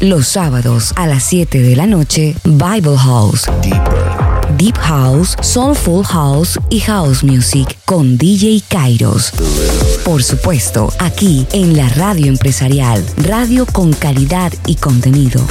Los sábados a las 7 de la noche, Bible House. Deep House, Soulful House y House Music con DJ Kairos. Por supuesto, aquí en la radio empresarial, radio con calidad y contenido.